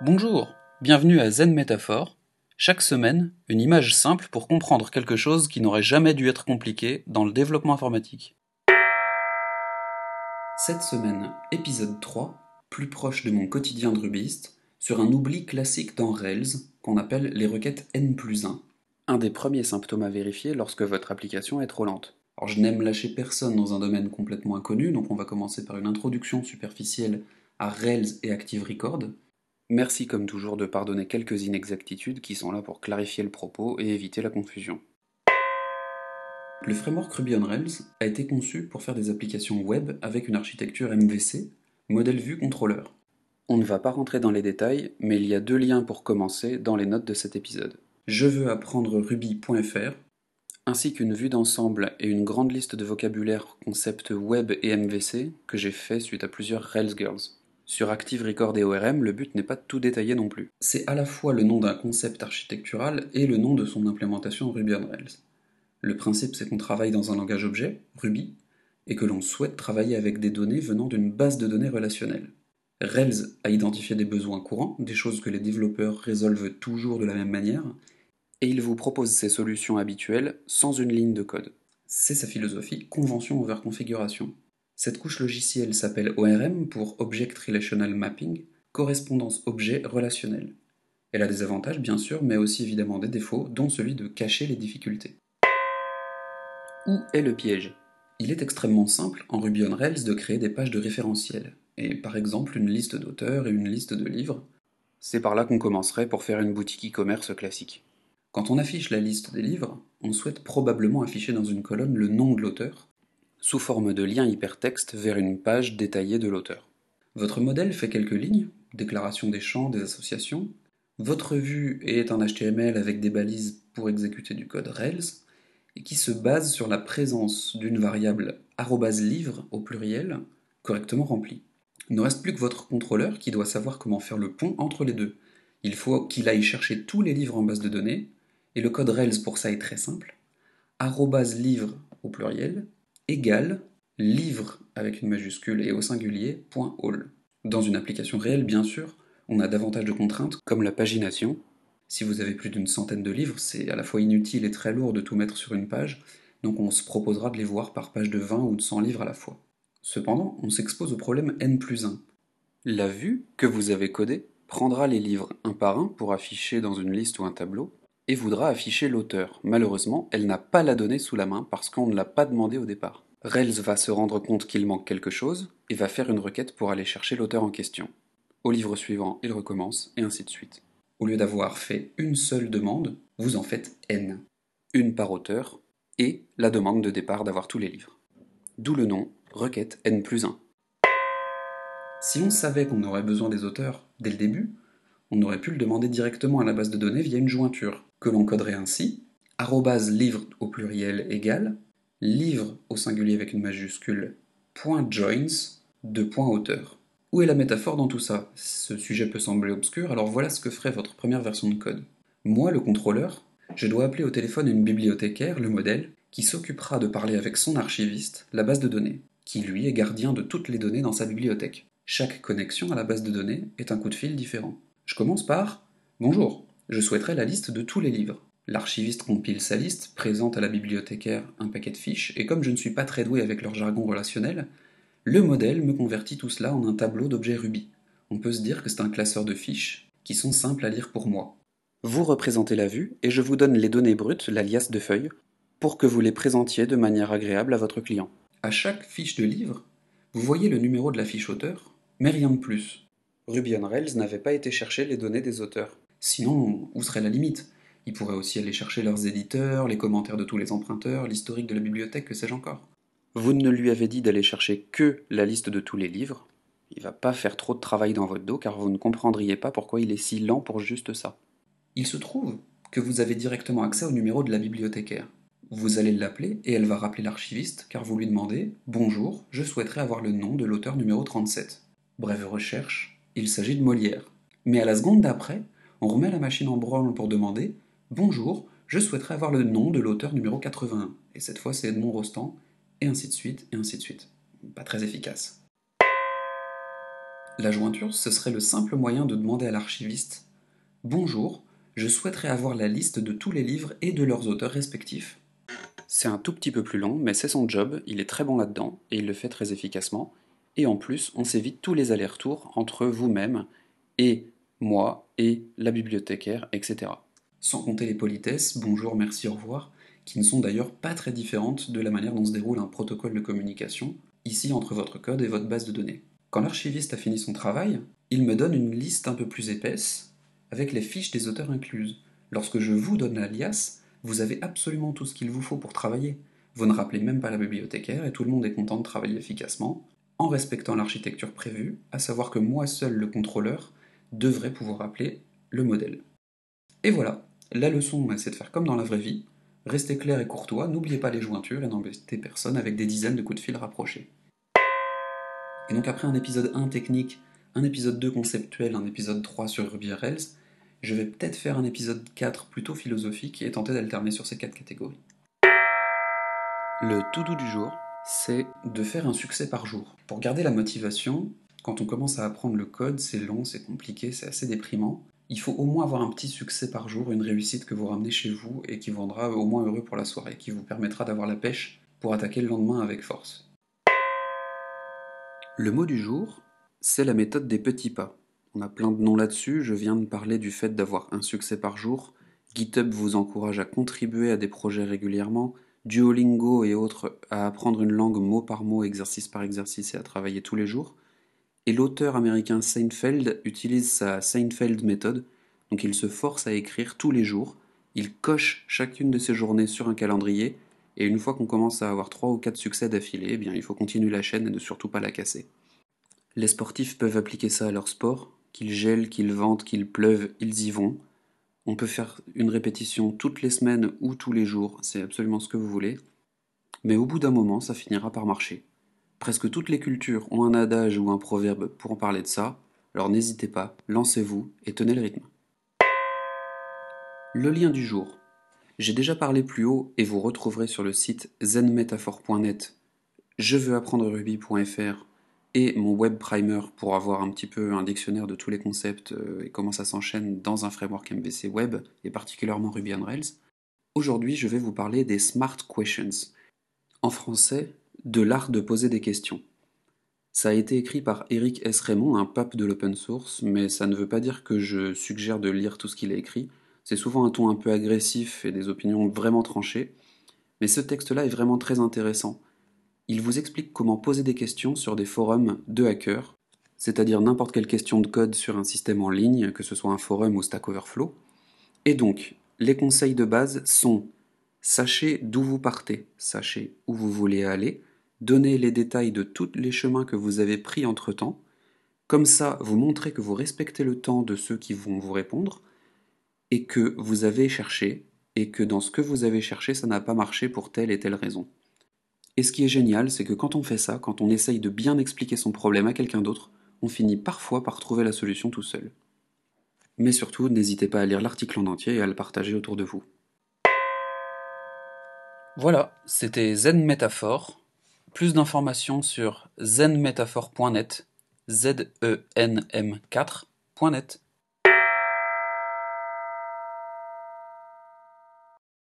Bonjour, bienvenue à Zen Métaphore. Chaque semaine, une image simple pour comprendre quelque chose qui n'aurait jamais dû être compliqué dans le développement informatique. Cette semaine, épisode 3, plus proche de mon quotidien de sur un oubli classique dans Rails qu'on appelle les requêtes n plus 1. Un des premiers symptômes à vérifier lorsque votre application est trop lente. Alors je n'aime lâcher personne dans un domaine complètement inconnu, donc on va commencer par une introduction superficielle à Rails et Active Record. Merci comme toujours de pardonner quelques inexactitudes qui sont là pour clarifier le propos et éviter la confusion. Le framework Ruby on Rails a été conçu pour faire des applications web avec une architecture MVC, modèle vue contrôleur. On ne va pas rentrer dans les détails, mais il y a deux liens pour commencer dans les notes de cet épisode. Je veux apprendre ruby.fr ainsi qu'une vue d'ensemble et une grande liste de vocabulaire concepts web et MVC que j'ai fait suite à plusieurs Rails Girls. Sur Active Record et ORM, le but n'est pas de tout détailler non plus. C'est à la fois le nom d'un concept architectural et le nom de son implémentation Ruby on Rails. Le principe c'est qu'on travaille dans un langage objet, Ruby, et que l'on souhaite travailler avec des données venant d'une base de données relationnelle. Rails a identifié des besoins courants, des choses que les développeurs résolvent toujours de la même manière, et il vous propose ses solutions habituelles sans une ligne de code. C'est sa philosophie convention over configuration. Cette couche logicielle s'appelle ORM pour Object Relational Mapping, correspondance objet relationnel. Elle a des avantages bien sûr, mais aussi évidemment des défauts, dont celui de cacher les difficultés. Où est le piège? Il est extrêmement simple en Ruby on Rails de créer des pages de référentiel, et par exemple une liste d'auteurs et une liste de livres. C'est par là qu'on commencerait pour faire une boutique e-commerce classique. Quand on affiche la liste des livres, on souhaite probablement afficher dans une colonne le nom de l'auteur, sous forme de lien hypertexte vers une page détaillée de l'auteur. Votre modèle fait quelques lignes, déclaration des champs, des associations. Votre vue est un HTML avec des balises pour exécuter du code Rails, et qui se base sur la présence d'une variable livre au pluriel correctement remplie. Il ne reste plus que votre contrôleur qui doit savoir comment faire le pont entre les deux. Il faut qu'il aille chercher tous les livres en base de données, et le code Rails pour ça est très simple. livre au pluriel égale livre avec une majuscule et au singulier. Dans une application réelle, bien sûr, on a davantage de contraintes comme la pagination. Si vous avez plus d'une centaine de livres, c'est à la fois inutile et très lourd de tout mettre sur une page, donc on se proposera de les voir par page de 20 ou de 100 livres à la fois. Cependant, on s'expose au problème n plus 1. La vue que vous avez codée prendra les livres un par un pour afficher dans une liste ou un tableau, et voudra afficher l'auteur. Malheureusement, elle n'a pas la donnée sous la main parce qu'on ne l'a pas demandé au départ. Rails va se rendre compte qu'il manque quelque chose et va faire une requête pour aller chercher l'auteur en question. Au livre suivant, il recommence, et ainsi de suite. Au lieu d'avoir fait une seule demande, vous en faites n. Une par auteur, et la demande de départ d'avoir tous les livres. D'où le nom requête n plus 1. Si on savait qu'on aurait besoin des auteurs dès le début, on aurait pu le demander directement à la base de données via une jointure, que l'on coderait ainsi livre au pluriel égale livre au singulier avec une majuscule point joins de point auteur. Où est la métaphore dans tout ça? Ce sujet peut sembler obscur, alors voilà ce que ferait votre première version de code. Moi, le contrôleur, je dois appeler au téléphone une bibliothécaire, le modèle, qui s'occupera de parler avec son archiviste, la base de données, qui lui est gardien de toutes les données dans sa bibliothèque. Chaque connexion à la base de données est un coup de fil différent. Je commence par Bonjour, je souhaiterais la liste de tous les livres. L'archiviste compile sa liste, présente à la bibliothécaire un paquet de fiches, et comme je ne suis pas très doué avec leur jargon relationnel, le modèle me convertit tout cela en un tableau d'objets Ruby. On peut se dire que c'est un classeur de fiches qui sont simples à lire pour moi. Vous représentez la vue et je vous donne les données brutes, l'alias de feuilles, pour que vous les présentiez de manière agréable à votre client. À chaque fiche de livre, vous voyez le numéro de la fiche auteur, mais rien de plus. Ruby on Rails n'avait pas été chercher les données des auteurs. Sinon, où serait la limite? Il pourrait aussi aller chercher leurs éditeurs, les commentaires de tous les emprunteurs, l'historique de la bibliothèque, que sais-je encore. Vous ne lui avez dit d'aller chercher que la liste de tous les livres? Il va pas faire trop de travail dans votre dos car vous ne comprendriez pas pourquoi il est si lent pour juste ça. Il se trouve que vous avez directement accès au numéro de la bibliothécaire. Vous allez l'appeler et elle va rappeler l'archiviste car vous lui demandez Bonjour, je souhaiterais avoir le nom de l'auteur numéro 37. Brève recherche, il s'agit de Molière. Mais à la seconde d'après, on remet la machine en branle pour demander Bonjour, je souhaiterais avoir le nom de l'auteur numéro 81. Et cette fois, c'est Edmond Rostand, et ainsi de suite, et ainsi de suite. Pas très efficace. La jointure, ce serait le simple moyen de demander à l'archiviste Bonjour, je souhaiterais avoir la liste de tous les livres et de leurs auteurs respectifs. C'est un tout petit peu plus long, mais c'est son job, il est très bon là-dedans, et il le fait très efficacement. Et en plus, on s'évite tous les allers-retours entre vous-même et moi et la bibliothécaire, etc. Sans compter les politesses, bonjour, merci, au revoir, qui ne sont d'ailleurs pas très différentes de la manière dont se déroule un protocole de communication, ici entre votre code et votre base de données. Quand l'archiviste a fini son travail, il me donne une liste un peu plus épaisse, avec les fiches des auteurs incluses. Lorsque je vous donne l'alias, vous avez absolument tout ce qu'il vous faut pour travailler. Vous ne rappelez même pas la bibliothécaire et tout le monde est content de travailler efficacement, en respectant l'architecture prévue, à savoir que moi seul, le contrôleur, devrait pouvoir appeler le modèle. Et voilà, la leçon, c'est de faire comme dans la vraie vie, restez clair et courtois, n'oubliez pas les jointures et n'embêtez personne avec des dizaines de coups de fil rapprochés. Et donc après un épisode 1 technique, un épisode 2 conceptuel, un épisode 3 sur Ruby Rails, je vais peut-être faire un épisode 4 plutôt philosophique et tenter d'alterner sur ces quatre catégories. Le tout doux du jour, c'est de faire un succès par jour. Pour garder la motivation, quand on commence à apprendre le code, c'est long, c'est compliqué, c'est assez déprimant. Il faut au moins avoir un petit succès par jour, une réussite que vous ramenez chez vous et qui vous rendra au moins heureux pour la soirée, qui vous permettra d'avoir la pêche pour attaquer le lendemain avec force. Le mot du jour, c'est la méthode des petits pas. On a plein de noms là-dessus, je viens de parler du fait d'avoir un succès par jour. GitHub vous encourage à contribuer à des projets régulièrement, Duolingo et autres à apprendre une langue mot par mot, exercice par exercice et à travailler tous les jours. Et l'auteur américain Seinfeld utilise sa Seinfeld méthode, donc il se force à écrire tous les jours, il coche chacune de ses journées sur un calendrier, et une fois qu'on commence à avoir trois ou quatre succès d'affilée, eh bien il faut continuer la chaîne et ne surtout pas la casser. Les sportifs peuvent appliquer ça à leur sport, qu'il gèle, qu'il vente, qu'il pleuve, ils y vont. On peut faire une répétition toutes les semaines ou tous les jours, c'est absolument ce que vous voulez. Mais au bout d'un moment, ça finira par marcher. Presque toutes les cultures ont un adage ou un proverbe pour en parler de ça, alors n'hésitez pas, lancez-vous et tenez le rythme. Le lien du jour. J'ai déjà parlé plus haut et vous retrouverez sur le site zenmetaphore.net je veux apprendre ruby.fr et mon web primer pour avoir un petit peu un dictionnaire de tous les concepts euh, et comment ça s'enchaîne dans un framework MVC web et particulièrement Ruby on Rails. Aujourd'hui, je vais vous parler des smart questions. En français, de l'art de poser des questions. Ça a été écrit par Eric S. Raymond, un pape de l'open source, mais ça ne veut pas dire que je suggère de lire tout ce qu'il a écrit. C'est souvent un ton un peu agressif et des opinions vraiment tranchées. Mais ce texte-là est vraiment très intéressant il vous explique comment poser des questions sur des forums de hackers, c'est-à-dire n'importe quelle question de code sur un système en ligne, que ce soit un forum ou Stack Overflow. Et donc, les conseils de base sont sachez d'où vous partez, sachez où vous voulez aller, donnez les détails de tous les chemins que vous avez pris entre-temps, comme ça vous montrez que vous respectez le temps de ceux qui vont vous répondre, et que vous avez cherché, et que dans ce que vous avez cherché, ça n'a pas marché pour telle et telle raison. Et ce qui est génial, c'est que quand on fait ça, quand on essaye de bien expliquer son problème à quelqu'un d'autre, on finit parfois par trouver la solution tout seul. Mais surtout, n'hésitez pas à lire l'article en entier et à le partager autour de vous. Voilà, c'était Zen Métaphore. Plus d'informations sur zenmetaphore.net, z e n m 4.net.